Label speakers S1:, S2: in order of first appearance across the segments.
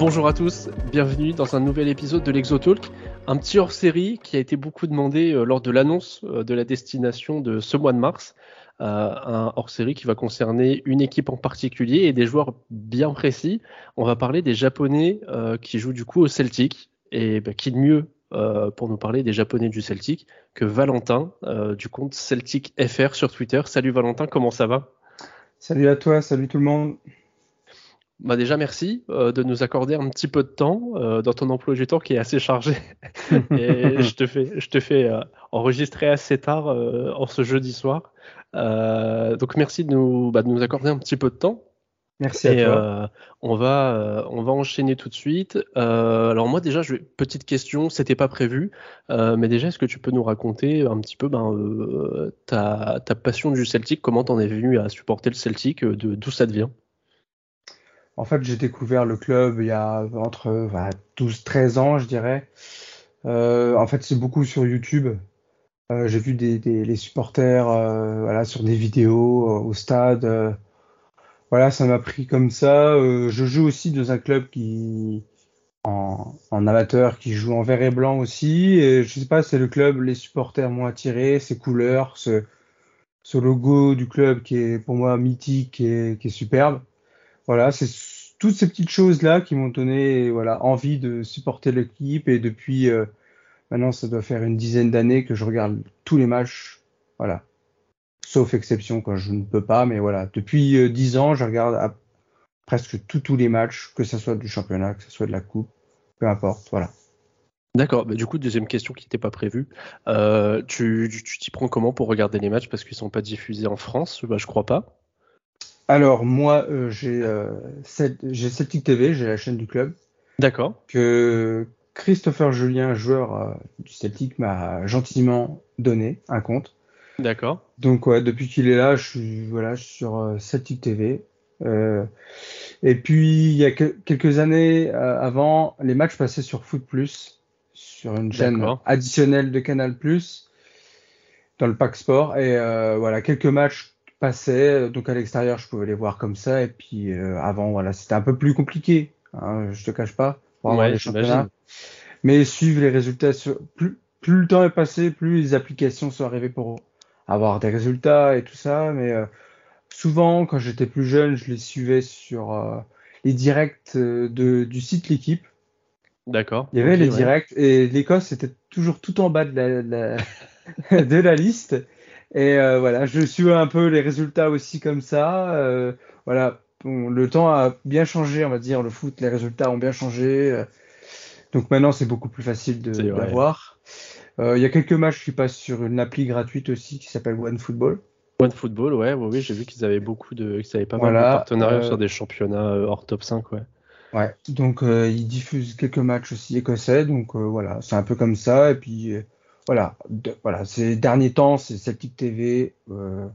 S1: Bonjour à tous, bienvenue dans un nouvel épisode de l'Exotalk, un petit hors-série qui a été beaucoup demandé euh, lors de l'annonce euh, de la destination de ce mois de mars. Euh, un hors-série qui va concerner une équipe en particulier et des joueurs bien précis. On va parler des Japonais qui jouent du coup au Celtic. Et bah, qui de mieux pour nous parler des Japonais du Celtic que Valentin du compte Celtic FR sur Twitter. Salut Valentin, comment ça va?
S2: Salut à toi, salut tout le monde.
S1: Bah déjà merci euh, de nous accorder un petit peu de temps euh, dans ton emploi du temps qui est assez chargé et je te fais, je te fais euh, enregistrer assez tard en ce jeudi soir. donc merci de nous, bah, de nous accorder un petit peu de temps.
S2: Merci à toi.
S1: on va, on va enchaîner tout de suite. alors moi déjà, je, petite question, c'était pas prévu, mais déjà est-ce que tu peux nous raconter un petit peu ben, ta, ta passion du Celtic, comment t'en es venu à supporter le Celtic, d'où ça te vient
S2: en fait, j'ai découvert le club il y a entre 12-13 ans, je dirais. Euh, en fait, c'est beaucoup sur YouTube. Euh, j'ai vu des, les supporters euh, voilà, sur des vidéos au stade. voilà, ça m'a pris comme ça. je joue aussi dans un club qui en, amateur qui joue en vert et blanc aussi. Et je sais pas, c'est le club, les supporters m'ont attiré, ses couleurs, ce, ce logo du club qui est pour moi mythique et qui est superbe. Voilà, c'est toutes ces petites choses-là qui m'ont donné voilà, envie de supporter l'équipe. Et depuis, euh, maintenant, ça doit faire une dizaine d'années que je regarde tous les matchs. Voilà. Sauf exception quand je ne peux pas. Mais voilà, depuis euh, dix ans, je regarde presque tous les matchs, que ce soit du championnat, que ce soit de la coupe, peu importe. Voilà.
S1: D'accord, bah, du coup, deuxième question qui n'était pas prévue. Euh, tu t'y prends comment pour regarder les matchs? Parce qu'ils ne sont pas diffusés en France bah, Je crois pas.
S2: Alors, moi, euh, j'ai euh, Celtic TV, j'ai la chaîne du club.
S1: D'accord.
S2: Que Christopher Julien, joueur euh, du Celtic, m'a gentiment donné un compte.
S1: D'accord.
S2: Donc, ouais, depuis qu'il est là, je suis, voilà, sur Celtic TV. et puis, il y a quelques années avant, les matchs passaient sur Foot Plus, sur une chaîne additionnelle de Canal Plus, dans le pack sport. Et voilà, quelques matchs passait. Donc à l'extérieur, je pouvais les voir comme ça. Et puis euh, avant, voilà, c'était un peu plus compliqué. Hein, je te cache pas.
S1: Pour ouais, les
S2: Mais suivre les résultats, sur... plus, plus le temps est passé, plus les applications sont arrivées pour avoir des résultats et tout ça. Mais euh, souvent, quand j'étais plus jeune, je les suivais sur euh, les directs de, du site L'équipe.
S1: D'accord.
S2: Il y avait les directs et l'Écosse était toujours tout en bas de la, de la, de la liste. Et euh, voilà, je suis un peu les résultats aussi comme ça. Euh, voilà, le temps a bien changé, on va dire. Le foot, les résultats ont bien changé. Euh. donc maintenant, c'est beaucoup plus facile de l'avoir. Il y a quelques matchs qui passent sur une appli gratuite aussi qui s'appelle OneFootball.
S1: OneFootball, ouais, ouais, oui, j'ai vu qu'ils avaient beaucoup de, qu'ils avaient pas mal de partenariats sur des championnats hors top 5, ouais.
S2: Ouais, donc ils diffusent quelques matchs aussi écossais, donc voilà, c'est un peu comme ça. Et puis voilà, voilà, ces derniers temps, c'est Celtic TV euh,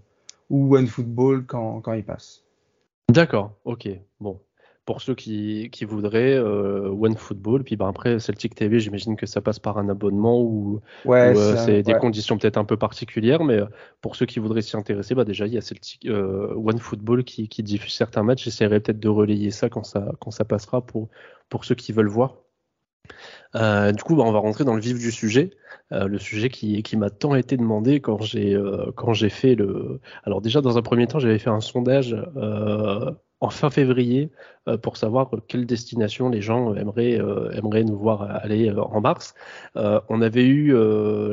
S2: ou OneFootball quand, quand il passe.
S1: D'accord, ok. Bon, pour ceux qui, qui voudraient euh, OneFootball, puis ben après Celtic TV, j'imagine que ça passe par un abonnement ou, euh, c'est des conditions peut-être un peu particulières, mais pour ceux qui voudraient s'y intéresser, bah déjà il y a Celtic OneFootball qui, qui diffuse certains matchs. J'essaierai peut-être de relayer ça quand ça quand ça passera pour pour ceux qui veulent voir. Euh, du coup, bah, on va rentrer dans le vif du sujet, euh, le sujet qui, m'a tant été demandé quand j'ai euh, quand j'ai fait le. Alors déjà, dans un premier temps, j'avais fait un sondage en fin février pour savoir quelle destination les gens aimeraient nous voir aller en mars. on avait eu,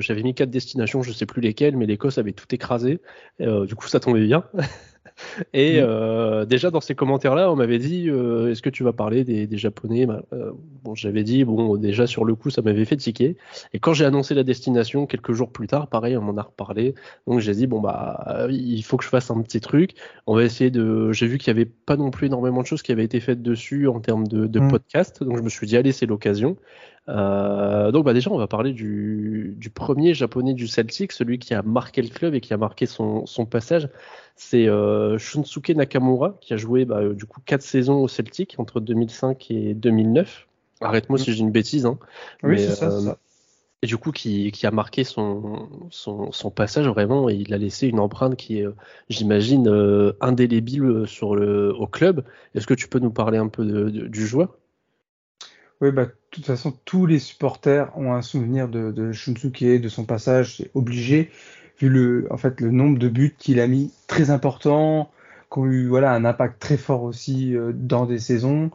S1: j'avais mis quatre destinations, je sais plus lesquelles, mais l'Écosse avait tout écrasé. du coup, ça tombait bien. Et mm. euh, déjà dans ces commentaires-là, on m'avait dit euh, est-ce que tu vas parler des, Japonais bah, euh, Bon, j'avais dit bon, déjà sur le coup, ça m'avait fait tiquer. Et quand j'ai annoncé la destination quelques jours plus tard, pareil, on m'en a reparlé. Donc j'ai dit bon bah il faut que je fasse un petit truc. On va essayer de. J'ai vu qu'il y avait pas non plus énormément de choses qui avaient été faites dessus en termes de, de mm. podcast. Donc je me suis dit allez, c'est l'occasion. Euh, donc bah déjà on va parler du, du, premier japonais du Celtic, celui qui a marqué le club et qui a marqué son, son passage. C'est euh, Shunsuke Nakamura qui a joué bah, du coup quatre saisons au Celtic entre 2005 et 2009. Arrête-moi si j'ai une bêtise. Hein.
S2: Oui, c'est ça, euh,
S1: Et du coup, qui, qui a marqué son, son, son, passage vraiment, et il a laissé une empreinte qui est, j'imagine, euh, indélébile sur le, au club. Est-ce que tu peux nous parler un peu de, du joueur?
S2: Oui, bah, de toute façon, tous les supporters ont un souvenir de, de Shunsuke, de son passage, c'est obligé, vu le, en fait, le nombre de buts qu'il a mis, très important, qui ont eu voilà, un impact très fort aussi euh, dans des saisons.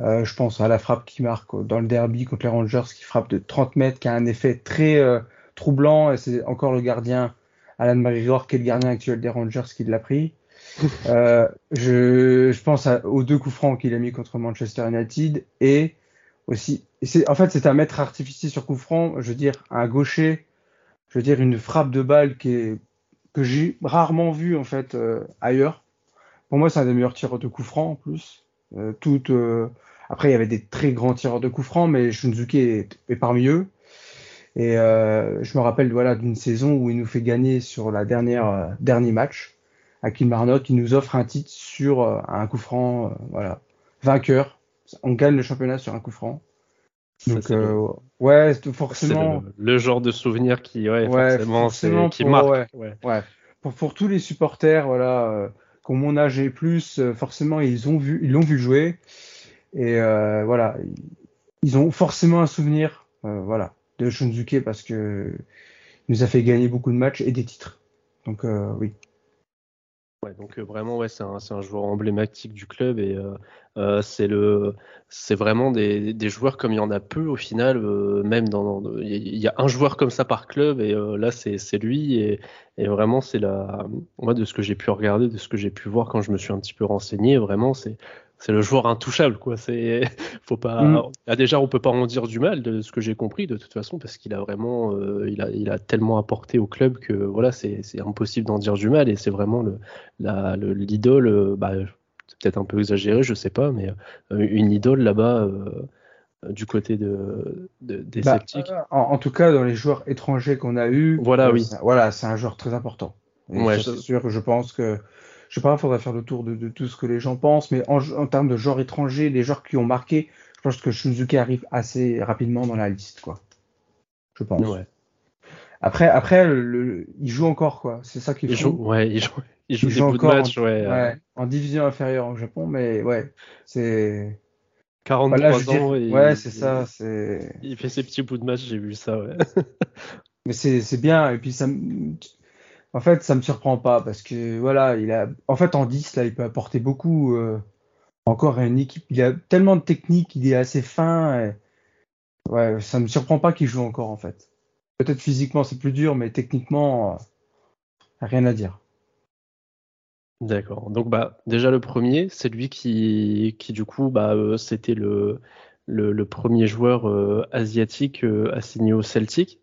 S2: Euh, je pense à la frappe qui marque dans le derby contre les Rangers, qui frappe de 30 mètres, qui a un effet très euh, troublant, et c'est encore le gardien, Alan McGregor, qui est le gardien actuel des Rangers, qui l'a pris. je, je, pense aux deux coups francs qu'il a mis contre Manchester United et en fait, c'est un maître artificier sur coup franc. Je veux dire, un gaucher. Je veux dire, une frappe de balle que j'ai rarement vu en fait euh, ailleurs. Pour moi, c'est un des meilleurs tireurs de coup franc en plus. Euh, euh, Après, il y avait des très grands tireurs de coup franc, mais Shunzuki est, parmi eux. Et je me rappelle d'une saison où il nous fait gagner sur la dernière dernier match à Kilmarnock. Il nous offre un titre sur un coup franc, vainqueur on gagne le championnat sur un coup franc. Donc, euh, ouais, forcément.
S1: Le, genre de souvenir qui, ouais, forcément, qui marque.
S2: Ouais, Pour, pour, tous les supporters, voilà, euh, ont mon âge et plus, euh, forcément, ils ont vu, ils l'ont vu jouer. Et voilà, ils ont forcément un souvenir, voilà, de Shunzuke parce que il nous a fait gagner beaucoup de matchs et des titres. Donc, oui.
S1: Donc vraiment ouais c'est un, joueur emblématique du club et euh, c'est le c'est vraiment des, joueurs comme il y en a peu au final euh, même dans il y a un joueur comme ça par club et euh, là c'est c'est lui et, et vraiment c'est la moi de ce que j'ai pu regarder de ce que j'ai pu voir quand je me suis un petit peu renseigné vraiment c'est c'est le joueur intouchable quoi. C'est faut pas mm. ah, déjà on peut pas en dire du mal de ce que j'ai compris de toute façon parce qu'il a vraiment euh, il a il a tellement apporté au club que voilà c'est impossible d'en dire du mal. Et c'est vraiment le la l'idole euh, bah, c'est peut-être un peu exagéré je sais pas mais euh, une idole là-bas du côté de, des bah, sceptiques
S2: en, tout cas dans les joueurs étrangers qu'on a eu
S1: voilà oui.
S2: voilà c'est un joueur très important. Ouais, c'est sûr je pense que je sais pas, il faudrait faire le tour de, tout ce que les gens pensent, mais en, termes de genre étranger, les genres qui ont marqué, je pense que Shunzuki arrive assez rapidement dans la liste, quoi. Je pense. Après, après, il joue encore, quoi. C'est ça qui
S1: il joue, ouais, il joue, il joue, des encore matchs,
S2: en, ouais, en division inférieure au Japon, mais ouais, c'est.
S1: 43 ans.
S2: ouais, c'est ça. C'est.
S1: Il fait ses petits bouts de match, j'ai vu ça. Ouais.
S2: mais c'est bien. Et puis ça, en fait, ça me surprend pas parce que voilà, il a, en fait, en 10 là, il peut apporter beaucoup. Euh, encore à une équipe, il a tellement de technique, il est assez fin. Ouais, ça me surprend pas qu'il joue encore en fait. Peut-être physiquement c'est plus dur, mais techniquement, rien à dire.
S1: D'accord. Donc bah déjà le premier, c'est lui qui, qui du coup bah euh, c'était le, le, premier joueur euh, asiatique assigné au Celtic.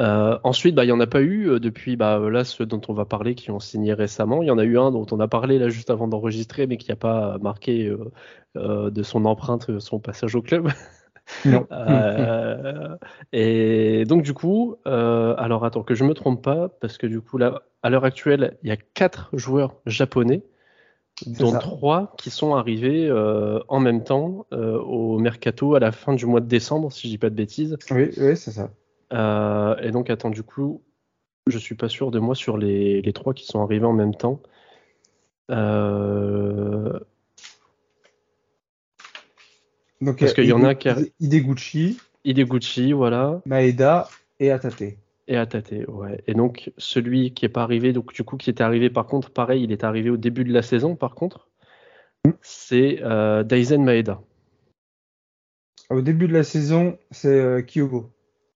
S1: Euh, ensuite, bah, il n'y en a pas eu euh, depuis bah, là ceux dont on va parler qui ont signé récemment. Il y en a eu un dont on a parlé là juste avant d'enregistrer, mais qui n'a pas marqué euh, euh, de son empreinte son passage au club.
S2: Non.
S1: et donc du coup, alors attends que je me trompe pas, parce que du coup là, à l'heure actuelle, il y a quatre joueurs japonais, dont trois qui sont arrivés en même temps au mercato à la fin du mois de décembre, si je dis pas de bêtises.
S2: Oui, oui, c'est ça.
S1: Euh, et donc, attends, du coup, je suis pas sûr de moi sur les, les trois qui sont arrivés en même temps. Euh...
S2: Donc, Parce qu'il y en a qui. Ideguchi.
S1: Ideguchi, voilà.
S2: Maeda et Atate.
S1: Et Atate, ouais. Et donc, celui qui est pas arrivé, donc du coup, qui était arrivé par contre, pareil, il est arrivé au début de la saison par contre, hmm. c'est euh, Daizen Maeda.
S2: Au début de la saison, c'est euh,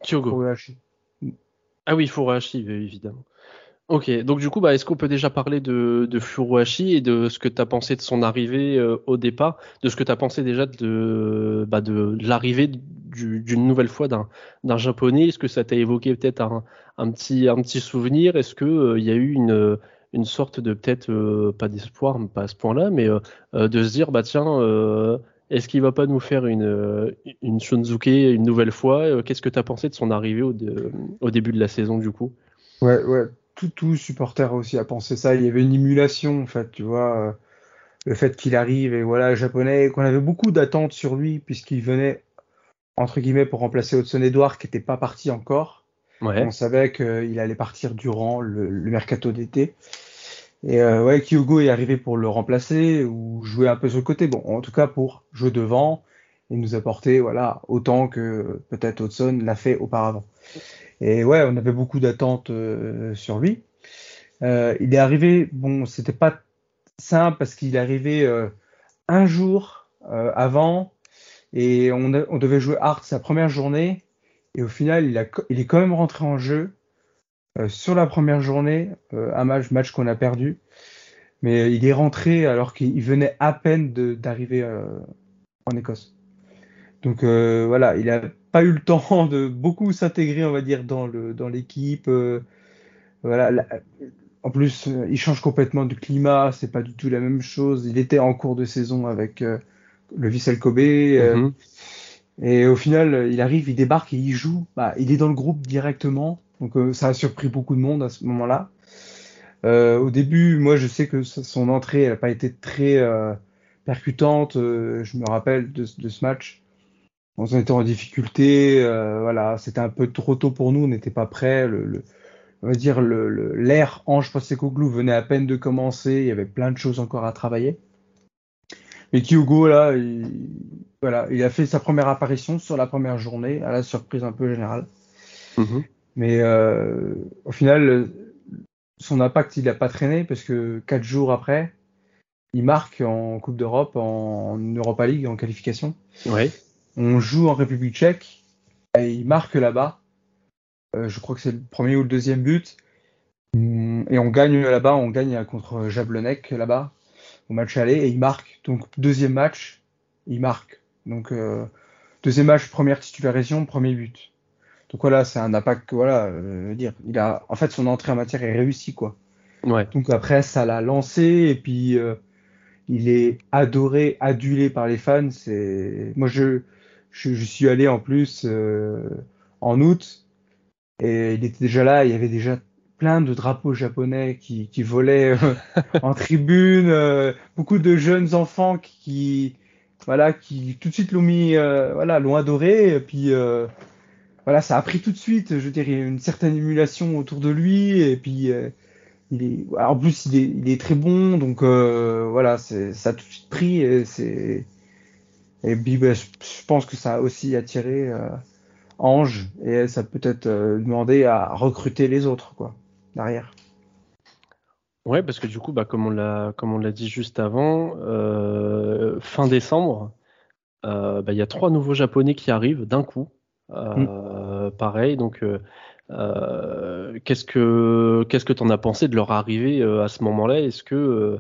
S2: Kyogo.
S1: Ah oui, Furuhashi, évidemment. Ok, donc du coup, bah, est-ce qu'on peut déjà parler de, de Furuhashi et de ce que tu as pensé de son arrivée euh, au départ, de ce que tu as pensé déjà de, bah, de, l'arrivée d'une nouvelle fois d'un japonais? Est-ce que ça t'a évoqué peut-être un, un, petit, un petit souvenir? Est-ce qu'il euh, y a eu une, une sorte de peut-être, euh, pas d'espoir, pas à ce point-là, mais de se dire, bah tiens, est-ce qu'il va pas nous faire une, euh, une Shunzuke une nouvelle fois? Euh, Qu'est-ce que tu as pensé de son arrivée au, au, début de la saison du coup?
S2: Ouais, ouais, tout, tout supporter aussi a pensé ça. Il y avait une émulation en fait, tu vois. Euh, le fait qu'il arrive et voilà, japonais, qu'on avait beaucoup d'attentes sur lui puisqu'il venait entre guillemets pour remplacer Hudson Edouard qui n'était pas parti encore. Ouais. On savait qu'il allait partir durant le, le mercato d'été. Et euh, ouais, Kyogo est arrivé pour le remplacer ou jouer un peu sur le côté. Bon, en tout cas pour jouer devant et nous apporter voilà autant que peut-être Hudson l'a fait auparavant. Et ouais, on avait beaucoup d'attentes euh, sur lui. Euh, il est arrivé, bon, c'était pas simple parce qu'il est arrivé euh, un jour avant et on, on, devait jouer Hart sa première journée et au final il, a, il est quand même rentré en jeu sur la première journée, un match, match qu'on a perdu. Mais il est rentré alors qu'il venait à peine d'arriver en Écosse. Donc euh, voilà, il n'a pas eu le temps de beaucoup s'intégrer, on va dire, dans le dans l'équipe. Euh, voilà. en plus, euh, il change complètement de climat, c'est pas du tout la même chose. Il était en cours de saison avec le Vissel Kobe. Mhm. Et au final, il arrive, il débarque et il joue. Bah, il est dans le groupe directement. Donc ça a surpris beaucoup de monde à ce moment-là. au début, moi, je sais que son entrée n'a pas été très percutante. je me rappelle de, ce match on était en difficulté, euh, voilà, c'était un peu trop tôt pour nous, on n'était pas prêts. On va dire le, l'air Ange Postecoglou venait à peine de commencer, il y avait plein de choses encore à travailler. Mais Kyogo là, il, voilà, il a fait sa première apparition sur la première journée, à la surprise un peu générale. Mm-hmm. Mais euh, au final, son impact il n'a pas traîné parce que quatre jours après, il marque en Coupe d'Europe, en, Europa League, en qualification.
S1: Oui.
S2: On joue en République tchèque et il marque là-bas. Euh, je crois que c'est le premier ou le deuxième but. Mm, et on gagne là-bas, on gagne contre Jablonek là-bas au match aller et il marque. Donc deuxième match, il marque. Donc euh, deuxième match, première titularisation, premier but. Donc voilà, c'est un impact. Voilà, euh, dire, il a en fait son entrée en matière est réussie quoi.
S1: Ouais.
S2: Donc après ça l'a lancé et puis il est adoré, adulé par les fans. C'est moi je je, suis allé en plus euh, en août et il était déjà là. Il y avait déjà plein de drapeaux japonais qui, qui volaient euh, en tribune, euh, beaucoup de jeunes enfants qui, voilà, qui tout de suite l'ont mis, voilà, l'ont adoré. Et puis voilà, ça a pris tout de suite. Je dirais une certaine émulation autour de lui et puis il est, en plus il est, très bon, donc voilà, ça a tout de suite pris et c'est et puis, ben, je pense que ça a aussi attiré euh, Ange et ça peut-être euh, demandé à recruter les autres, quoi, derrière.
S1: Ouais, parce que du coup, bah, comme on l'a dit juste avant, euh, fin décembre, bah, il y a trois nouveaux japonais qui arrivent d'un coup. Mm. Pareil, donc qu'est-ce que qu'est-ce que t'en as pensé de leur arrivée à ce moment-là? Est-ce que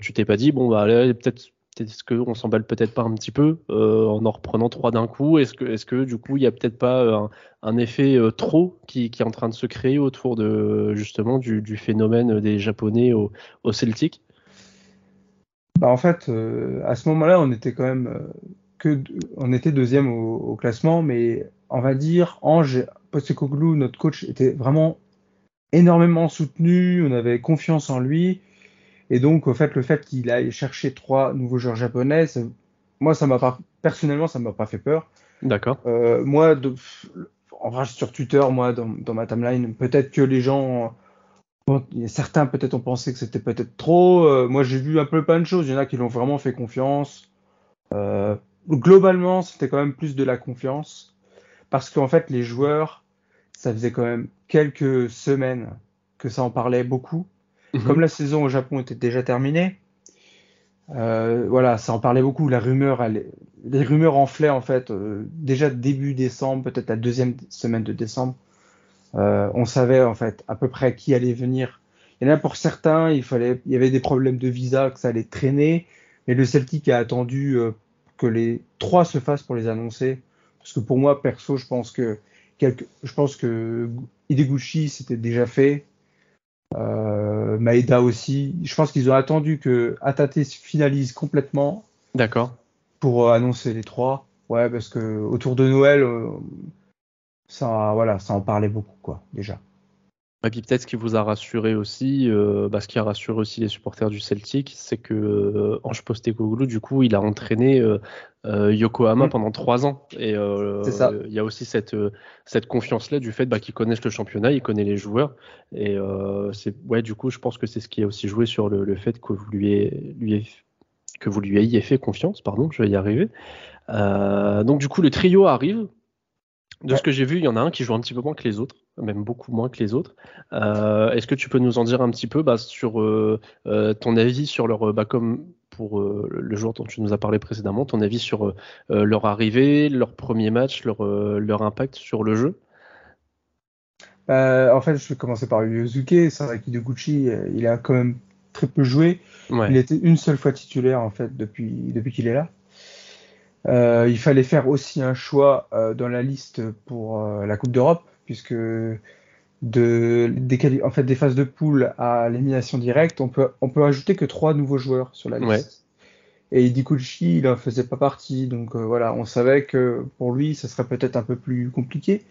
S1: tu t'es pas dit bon bah peut-être est-ce qu'on s'emballe peut-être pas un petit peu euh, en en reprenant trois d'un coup? Est-ce que, est que du coup il n'y a peut-être pas euh, un, effet euh, trop qui, est en train de se créer autour de justement du, phénomène des Japonais au, Celtic?
S2: Bah En fait, à ce moment-là, on était quand même que on était deuxième au, classement, mais on va dire Ange Postecoglou, notre coach, était vraiment énormément soutenu. On avait confiance en lui. Et donc, au fait, le fait qu'il aille chercher trois nouveaux joueurs japonais, moi, ça m'a pas, personnellement, ça m'a pas fait peur.
S1: D'accord.
S2: Euh, moi, de, en vrai, sur Twitter, moi, dans, dans ma timeline, peut-être que les gens, bon, certains peut-être ont pensé que c'était peut-être trop. Euh, moi, j'ai vu un peu plein de choses. Il y en a qui l'ont vraiment fait confiance. Euh, globalement, c'était quand même plus de la confiance. Parce qu'en fait, les joueurs, ça faisait quand même quelques semaines que ça en parlait beaucoup. Mhm. Comme la saison au Japon était déjà terminée, euh, voilà, ça en parlait beaucoup. La rumeur, les rumeurs enflaient en fait euh, déjà début décembre, peut-être la deuxième semaine de décembre. Euh, on savait en fait à peu près qui allait venir. Il y en a pour certains, il fallait, il y avait des problèmes de visa, que ça allait traîner, mais le Celtic a attendu que les trois se fassent pour les annoncer. Parce que pour moi, perso, je pense que je pense que Ideguchi c'était déjà fait. Euh, Maeda aussi. Je pense qu'ils ont attendu que Atate finalise complètement.
S1: D'accord.
S2: Pour euh, annoncer les trois. Ouais, parce que autour de Noël, euh, ça, voilà, ça en parlait beaucoup, quoi, déjà.
S1: Et puis peut-être ce qui vous a rassuré aussi, euh, bah, ce qui a rassuré aussi les supporters du Celtic, c'est que euh, Ange Postecoglou, du coup, il a entraîné euh, euh Yokohama mm. pendant trois ans. Et il y a aussi cette, cette confiance-là du fait bah, qu'il connaisse le championnat, il connaît les joueurs. Et c'est ouais, du coup, je pense que c'est ce qui a aussi joué sur le, le fait que vous lui, lui que vous lui ayez fait confiance. Pardon, je vais y arriver. donc du coup, le trio arrive. De ce que j'ai vu, il y en a un qui joue un petit peu moins que les autres, même beaucoup moins que les autres. Est-ce que tu peux nous en dire un petit peu bah, sur ton avis sur leur, bah, comme pour le joueur dont tu nous as parlé précédemment, ton avis sur leur arrivée, leur premier match, leur, leur impact sur le jeu?
S2: Euh, en fait, je vais commencer par Yosuke. Saraki Gucci, euh, il a quand même très peu joué. Il était une seule fois titulaire en fait depuis depuis qu'il est là. Euh, il fallait faire aussi un choix dans la liste pour la Coupe d'Europe, puisque de des, en fait des phases de poule à l'élimination directe, on peut on peut ajouter que trois nouveaux joueurs sur la liste. Et Idikuchi, il en faisait pas partie, donc voilà, on savait que pour lui, ça serait peut-être un peu plus compliqué.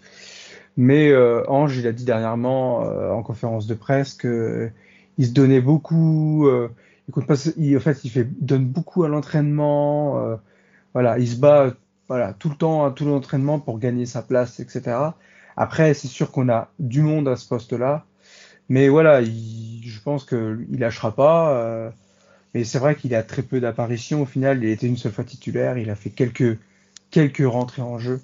S2: Mais euh, Ange, il a dit dernièrement euh, en conférence de presse que il se donnait beaucoup. Euh, il pas, il, en fait, il fait donne beaucoup à l'entraînement. Euh, voilà, il se bat voilà tout le temps à tout l'entraînement pour gagner sa place, etc. Après, c'est sûr qu'on a du monde à ce poste-là, mais voilà, il, je pense que il lâchera pas. mais c'est vrai qu'il a très peu d'apparitions. Au final, il était une seule fois titulaire. Il a fait quelques quelques rentrées en jeu.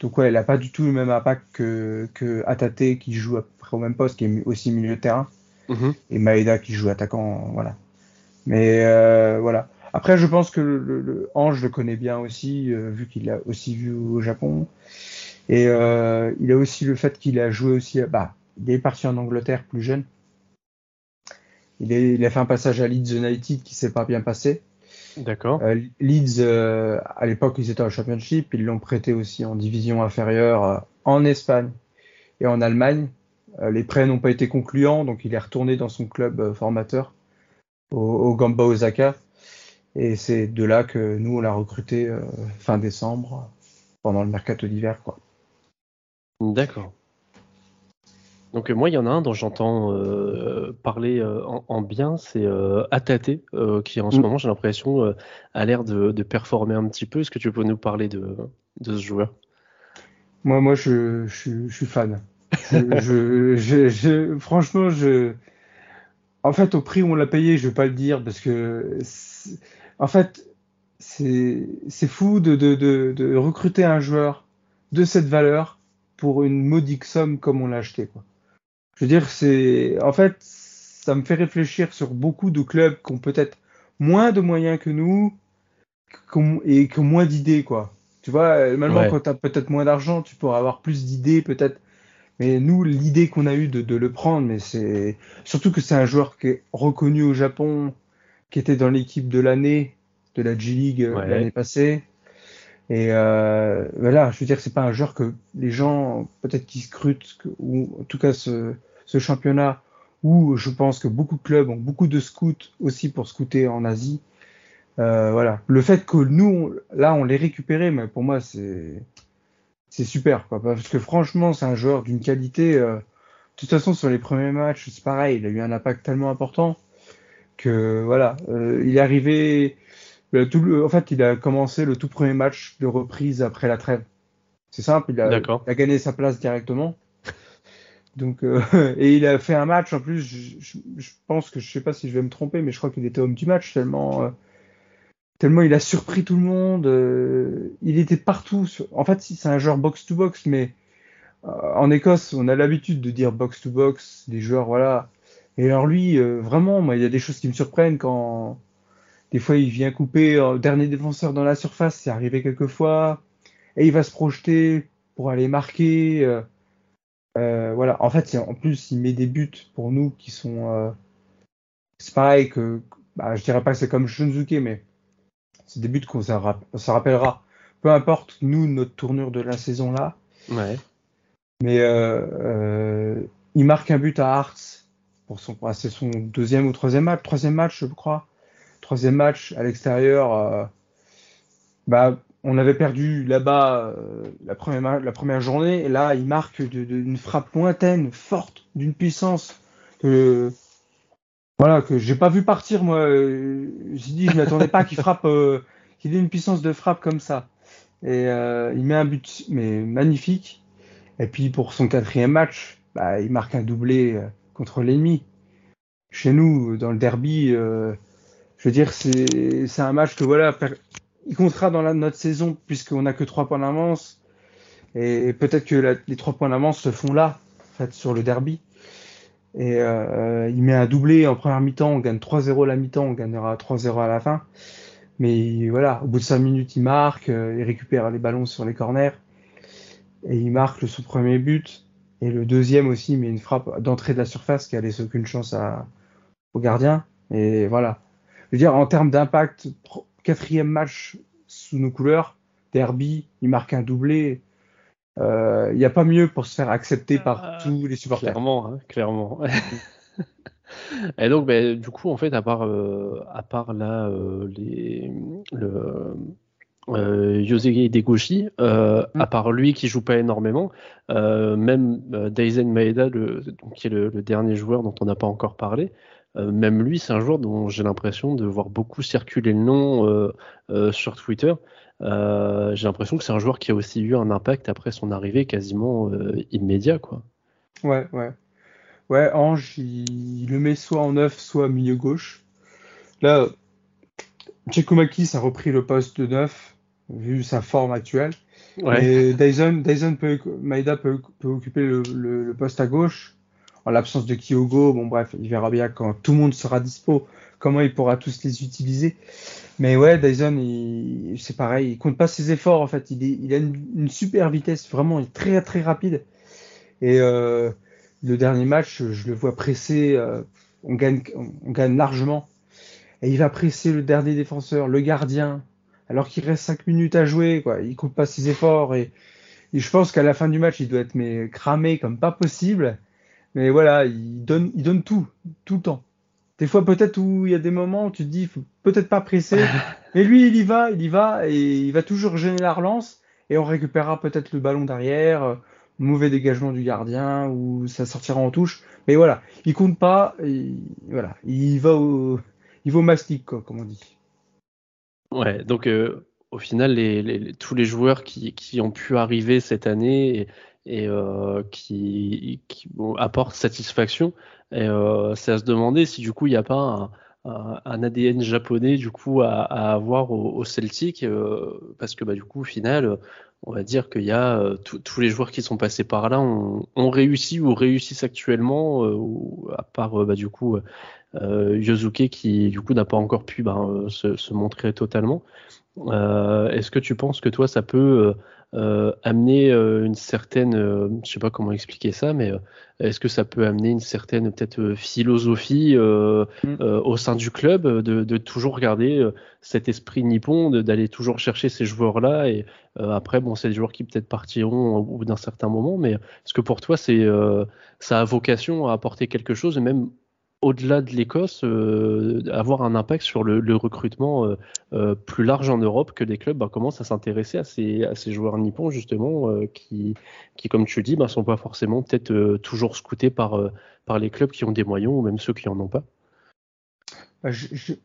S2: Donc ouais, elle n'a pas du tout le même impact que, que Atate qui joue à peu près au même poste, qui est aussi milieu de terrain, mhm. et Maeda qui joue attaquant, voilà. Mais euh, voilà. Après, je pense que le, le, Ange le connaît bien aussi, euh, vu qu'il l'a aussi vu au Japon. Et euh, il a aussi le fait qu'il a joué aussi, bah, il est parti en Angleterre plus jeune. Il, est, il a fait un passage à Leeds United qui s'est pas bien passé.
S1: D'accord.
S2: Euh, Leeds, euh, à l'époque, ils étaient en Championship. Ils l'ont prêté aussi en division inférieure euh, en Espagne et en Allemagne. les prêts n'ont pas été concluants, donc il est retourné dans son club formateur au, au, Gamba Osaka. Et c'est de là que nous, on l'a recruté fin décembre pendant le mercato d'hiver. quoi.
S1: D'accord. Donc euh, moi, il y en a un dont j'entends euh, parler euh, en, bien, c'est Atate, qui en ce mm. moment, j'ai l'impression, a l'air de, performer un petit peu. Est-ce que tu peux nous parler de, ce joueur?
S2: Moi, moi, je, suis fan. je, franchement, je, en fait, au prix où on l'a payé, je vais pas le dire parce que, en fait, c'est fou de, de, recruter un joueur de cette valeur pour une modique somme comme on l'a acheté, quoi. Je veux dire, c'est en fait, ça me fait réfléchir sur beaucoup de clubs qui ont peut-être moins de moyens que nous et qui ont moins d'idées, quoi. Tu vois, normalement, quand tu as peut-être moins d'argent, tu pourras avoir plus d'idées, peut-être. Mais nous, l'idée qu'on a eue de, le prendre, mais c'est surtout que c'est un joueur qui est reconnu au Japon, qui était dans l'équipe de l'année de la G League euh, l'année passée. Et euh, voilà, je veux dire, c'est pas un joueur que les gens peut-être qui scrutent ou en tout cas ce, championnat où je pense que beaucoup de clubs ont beaucoup de scouts aussi pour scouter en Asie. Euh, voilà, le fait que nous là on l'ait récupéré, mais pour moi c'est c'est super quoi, parce que franchement c'est un joueur d'une qualité. Euh, de toute façon sur les premiers matchs c'est pareil, il a eu un impact tellement important que voilà, euh, il est arrivé. Tout en fait, il a commencé le tout premier match de reprise après la trêve. C'est simple, il a, il a gagné sa place directement. Donc, euh, et il a fait un match en plus. Je, je, pense que je sais pas si je vais me tromper, mais je crois qu'il était homme du match tellement, euh, tellement il a surpris tout le monde. Euh, il était partout. en fait, c'est un joueur box to box, mais en Écosse, on a l'habitude de dire box to box, des joueurs voilà. Et alors lui, vraiment, moi, il y a des choses qui me surprennent quand des fois il vient couper dernier défenseur dans la surface, c'est arrivé quelques fois, et il va se projeter pour aller marquer. Euh, voilà, en fait, en plus, il met des buts pour nous qui sont. Euh, c'est pareil que. Bah, je dirais pas que c'est comme Shunzuke, mais c'est des buts qu'on se rappellera. Peu importe, nous, notre tournure de la saison là.
S1: Ouais.
S2: Mais euh, il marque un but à Hearts pour son. Ah, c'est son deuxième ou troisième match. Troisième match, je crois. Troisième match à l'extérieur. bah, on avait perdu là-bas euh, la, première, journée, et là, il marque d'une frappe lointaine, forte, d'une puissance que voilà que j'ai pas vu partir moi. Euh, j'ai dit, je m'attendais pas qu'il frappe, euh, qu'il ait une puissance de frappe comme ça. Et il met un but mais magnifique. Et puis pour son quatrième match, bah, il marque un doublé contre l'ennemi. Chez nous, dans le derby, je veux dire, c'est un match que voilà, il comptera dans la, notre saison puisqu'on n'a que trois points d'avance. Et, peut-être que les trois points d'avance se font là, en fait, sur le derby. Et euh, il met un doublé en première mi-temps, on gagne 3-0 la mi-temps, on gagnera 3-0 à la fin. Mais voilà, au bout de 5 minutes, il marque, euh, il récupère les ballons sur les corners. Et il marque son premier but. Et le deuxième aussi, mais une frappe d'entrée de la surface qui a laissé aucune chance au gardien. Et voilà. Je veux dire, en termes d'impact, quatrième match sous nos couleurs, derby, il marque un doublé. Euh, il n'y a pas mieux pour se faire accepter par euh, tous les supporters.
S1: Clairement, hein, clairement. Et donc, ben, du coup, en fait, à part, euh, à part là, les, le, euh, Yosege Degoshi, euh, à mm. part lui qui joue pas énormément, euh, même euh, Daisen Maeda, le, qui est le, dernier joueur dont on n'a pas encore parlé, euh, même lui, c'est un joueur dont j'ai l'impression de voir beaucoup circuler le nom sur Twitter. j'ai l'impression que c'est un joueur qui a aussi eu un impact après son arrivée quasiment immédiat, quoi.
S2: Ouais, ouais. Ouais, Ange, il, le met soit en neuf, soit milieu gauche. Là, Tchekomakis a repris le poste de neuf vu sa forme actuelle. Et Dyson, Dyson peut, Maeda peut, peut occuper le, le, poste à gauche. En l'absence de Kyogo, bon bref, il verra bien quand tout le monde sera dispo, comment il pourra tous les utiliser. Mais ouais, Dyson, c'est pareil, il compte pas ses efforts en fait. Il, a une, super vitesse, vraiment, il est très très rapide. Et euh, le dernier match, je le vois presser, euh, on, gagne, largement. Et il va presser le dernier défenseur, le gardien, alors qu'il reste 5 minutes à jouer, quoi. Il coupe pas ses efforts et, je pense qu'à la fin du match, il doit être cramé comme pas possible. Mais voilà, il donne, il donne tout, tout le temps. Des fois, peut-être où il y a des moments où tu te dis, faut peut-être pas presser. mais lui, il y va, il y va et il va toujours gêner la relance et on récupérera peut-être le ballon derrière, mauvais dégagement du gardien ou ça sortira en touche. Mais voilà, il compte pas, et, voilà, il va au, il va au mastic, quoi, comme on dit.
S1: Ouais, donc euh, au final, les, tous les joueurs qui, qui, ont pu arriver cette année et, euh, qui, qui apportent satisfaction, et euh, c'est à se demander si du coup il n'y a pas un, ADN japonais du coup à, avoir au, Celtic, euh, parce que bah, du coup au final, on va dire qu'il y a euh, tous les joueurs qui sont passés par là ont, réussi ou réussissent actuellement, ou, à part bah, du coup euh, Yosuke qui du coup n'a pas encore pu ben, euh, se, montrer totalement. Euh, est-ce que tu penses que toi ça peut amener une certaine, je sais pas comment expliquer ça, mais est-ce que ça peut amener une certaine peut-être philosophie mm. au sein du club de, toujours garder cet esprit nippon, d'aller toujours chercher ces joueurs-là et après bon c'est des joueurs qui peut-être partiront au bout d'un certain moment, mais est-ce que pour toi c'est ça a vocation à apporter quelque chose et même au-delà de l'Écosse, euh, avoir un impact sur le, recrutement euh, euh, plus large en Europe, que les clubs bah, commencent à s'intéresser à ces, à ces joueurs nippons, justement, qui, qui, comme tu le dis, ne bah, sont pas forcément peut-être toujours scoutés par, par les clubs qui ont des moyens ou même ceux qui n'en ont pas.
S2: Bah,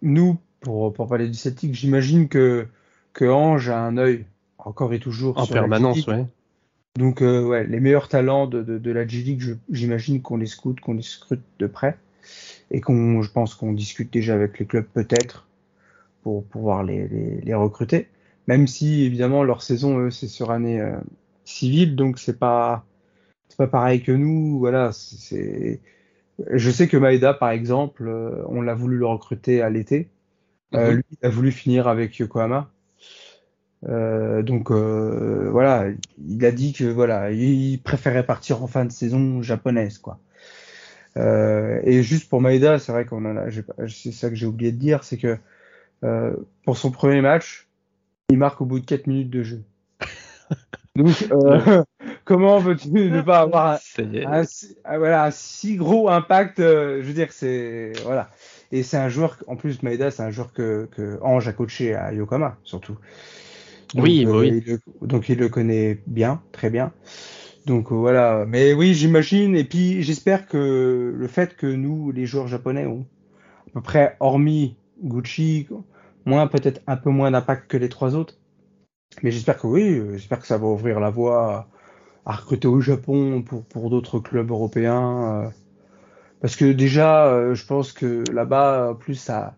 S2: nous, pour, pour parler du Celtic, j'imagine que, que Ange a un œil encore et toujours
S1: en permanence, ouais.
S2: Donc, ouais, les meilleurs talents de, de, de la G-League, j'imagine qu'on les scoute, qu'on les scrute de près et qu'on, je pense qu'on discute déjà avec les clubs peut-être pour pouvoir les, les, les, recruter. Même si évidemment leur saison eux c'est sur année euh, civile, donc c'est pas c'est pas pareil que nous. Voilà, c'est je sais que Maeda par exemple, euh, on l'a voulu le recruter à l'été. Euh, mhm. lui, il a voulu finir avec Yokohama. Euh, donc voilà, il a dit que voilà, il préférait partir en fin de saison japonaise quoi. Euh, et juste pour Maeda, c'est vrai qu'on en a, c'est ça que j'ai oublié de dire, c'est que euh, pour son premier match, il marque au bout de 4 minutes de jeu. Donc, euh, comment veux-tu ne pas avoir un, voilà, un, si gros impact euh, Je veux dire, c'est voilà. Et c'est un joueur, en plus Maeda, c'est un joueur que, que Ange a coaché à Yokohama surtout.
S1: oui, euh, oui.
S2: donc il le connaît bien, très bien. Donc euh, voilà, mais oui, j'imagine. Et puis j'espère que le fait que nous, les joueurs japonais, ont à peu près, hormis Gucci, moins peut-être un peu moins d'impact que les trois autres. Mais j'espère que oui, euh, j'espère que ça va ouvrir la voie à recruter au Japon pour, d'autres clubs européens. Euh. Parce que déjà, je pense que là-bas, plus ça,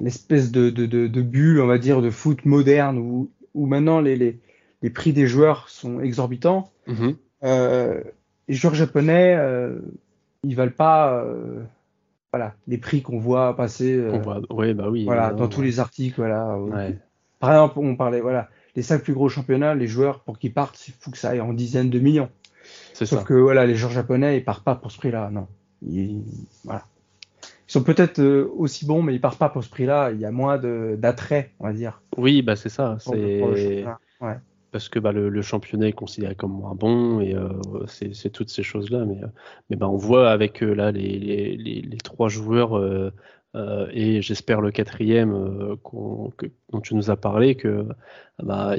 S2: l'espèce de, de, bulle, on va dire, de foot moderne où, maintenant les, les, les prix des joueurs sont exorbitants. Mm-hmm. Euh, les joueurs japonais, euh, ils valent pas euh, voilà, les prix qu'on voit passer euh,
S1: bah oui,
S2: voilà, dans tous les articles. Voilà. Par exemple, on parlait, voilà, les cinq plus gros championnats, les joueurs, pour qu'ils partent, il faut que ça aille en dizaines de millions. Sauf que voilà, les joueurs japonais, ils partent pas pour ce prix-là, non. Ils, voilà. Ils sont peut-être euh, aussi bons, mais ils partent pas pour ce prix-là. Il y a moins d'attrait, on va dire.
S1: Oui, bah c'est ça. C'est parce que bah, le, championnat est considéré comme moins bon et euh, c'est toutes ces choses-là. Mais, euh, bah, on voit avec là les, trois joueurs et j'espère le quatrième dont tu nous as parlé que bah,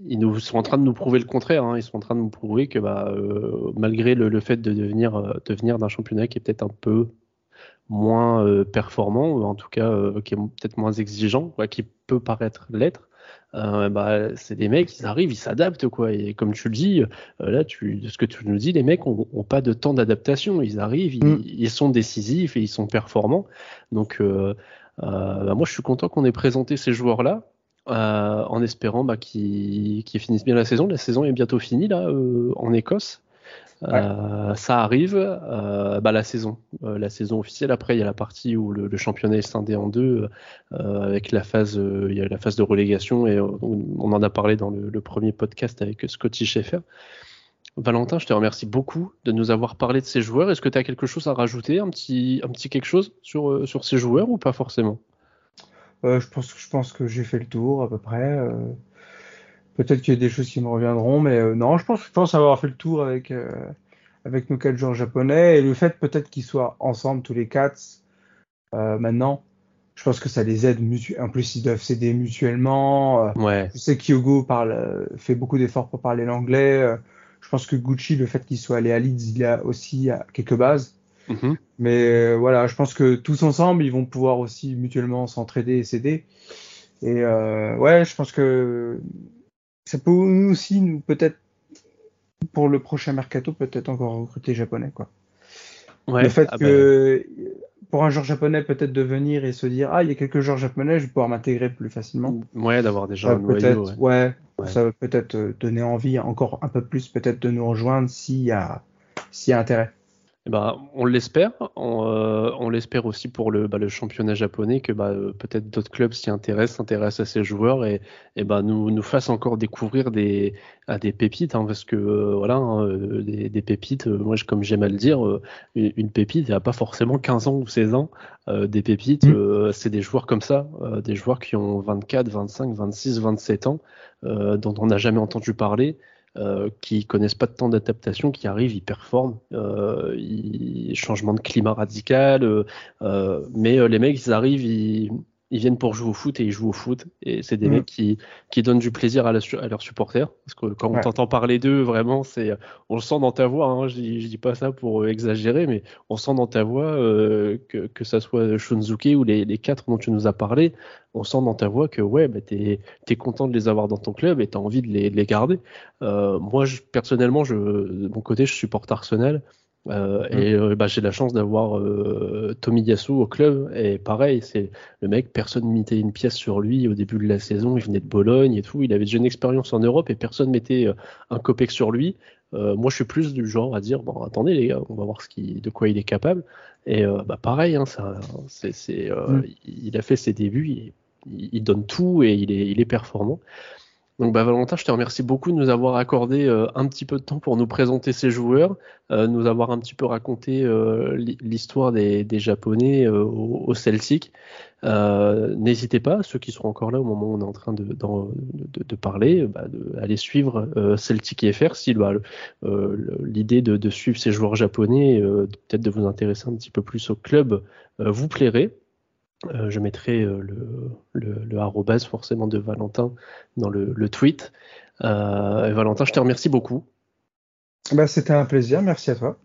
S1: nous sont en train de nous prouver le contraire. Hein. Ils sont en train de nous prouver que malgré le, fait de devenir, d'un championnat qui est peut-être un peu moins euh, performant, ou en tout cas euh, qui est peut-être moins exigeant, qui peut paraître l'être, euh, bah, c'est des mecs, ils arrivent, ils s'adaptent, quoi. Et comme tu le dis, là, tu, ce que tu nous dis, les mecs ont, pas de temps d'adaptation. Ils arrivent, ils, mm. ils, sont décisifs et ils sont performants. Donc, bah, moi, je suis content qu'on ait présenté ces joueurs-là. en espérant bah, qu'ils finissent bien la saison. La saison est bientôt finie là en Écosse. Euh, ça arrive, euh, bah, la saison, euh, la saison officielle. Après, il y a la partie où le, championnat est scindé en deux, avec la phase, il y a la phase de relégation et on, en a parlé dans le, premier podcast avec Scotty Schaeffer. Valentin, je te remercie beaucoup de nous avoir parlé de ces joueurs. Est-ce que tu as quelque chose à rajouter, un petit, un petit quelque chose sur, sur ces joueurs ou pas forcément?
S2: Je, pense, je pense que j'ai fait le tour à peu près. Peut-être qu'il y a des choses qui me reviendront, mais euh, non, je pense, je pense avoir fait le tour avec, euh, avec nos quatre joueurs japonais et le fait peut-être qu'ils soient ensemble tous les quatre euh, maintenant. Je pense que ça les aide mutuellement. En plus, ils doivent s'aider mutuellement.
S1: ouais.
S2: Je sais que parle, fait beaucoup d'efforts pour parler l'anglais. je pense que Gucci, le fait qu'il soit allé à Leeds, il a aussi quelques bases. Mm-hmm. Mais voilà, je pense que tous ensemble, ils vont pouvoir aussi mutuellement s'entraider et s'aider. Et ouais, je pense que ça peut nous aussi, nous, peut-être, pour le prochain mercato, peut-être encore recruter japonais, quoi. le fait ah que bah. pour un joueur japonais, peut-être de venir et se dire ah il y a quelques joueurs japonais, je vais pouvoir m'intégrer plus facilement.
S1: Ouais, d'avoir des gens
S2: peut-être, ouais. ça va peut-être euh, donner envie encore un peu plus peut-être de nous rejoindre s'il y a s'il y a intérêt.
S1: Eh ben, on l'espère. Euh, on, l'espère aussi pour le, bah, le, championnat japonais que bah, euh, peut-être d'autres clubs s'y intéressent, s'intéressent à ces joueurs et, et bah, nous, nous fassent encore découvrir des, à des pépites. Hein, parce que euh, voilà, hein, des, des, pépites, moi comme j'aime à le dire, une, pépite, il n'y a pas forcément 15 ans ou 16 ans. des pépites, mm. c'est des joueurs comme ça, des joueurs qui ont 24, 25, 26, 27 ans, dont on n'a jamais entendu parler. Euh, qui connaissent pas de temps d'adaptation, qui arrivent, ils performent, euh, changement de climat radical, euh, euh mais euh, les mecs ils arrivent, ils, ils viennent pour jouer au foot et ils jouent au foot. Et c'est des mm. mecs qui, qui donnent du plaisir à, à leurs supporters. Parce que quand on t'entend parler d'eux, vraiment, c'est, on le sent dans ta voix. Hein, je, je dis pas ça pour exagérer, mais on sent dans ta voix euh, que, que ça soit Shunzuke ou les, les quatre dont tu nous as parlé, on sent dans ta voix que ouais, bah, tu es, content de les avoir dans ton club et tu as envie de les, de les garder. Euh, moi, je, personnellement, je, de mon côté, je supporte Arsenal. Euh, mm. Et euh, bah, j'ai la chance d'avoir euh, Tomiyasu au club. Et pareil, c'est le mec, personne mettait une pièce sur lui au début de la saison. Il venait de Bologne et tout. Il avait déjà une expérience en Europe et personne mettait un copec sur lui. moi, je suis plus du genre à dire bon, attendez les gars, on va voir ce qui, de quoi il est capable. Et bah, pareil, hein, ça, c'est, mm. il a fait ses débuts. Il, il, donne tout et il est, il est performant. Donc bah, Valentin, je te remercie beaucoup de nous avoir accordé euh, un petit peu de temps pour nous présenter ces joueurs, euh, nous avoir un petit peu raconté euh, l'histoire des, Japonais au, Celtic. N'hésitez pas, ceux qui seront encore là au moment où on est en train de, parler, bah, d'aller suivre Celtic FR si bah, l'idée de, suivre ces joueurs japonais, peut-être de vous intéresser un petit peu plus au club, vous plairait. Euh, je mettrai euh, le, le, forcément de Valentin dans le, tweet. Euh, Valentin, je te remercie beaucoup.
S2: Bah, C'était un plaisir, merci à toi.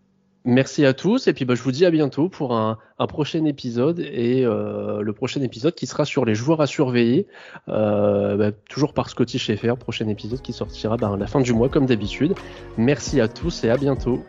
S1: Merci à tous et puis bah, je vous dis à bientôt pour un, prochain épisode et le prochain épisode qui sera sur les joueurs à surveiller, bah, toujours par Scotty Schaeffer, prochain épisode qui sortira bah, à la fin du mois comme d'habitude. Merci à tous et à bientôt.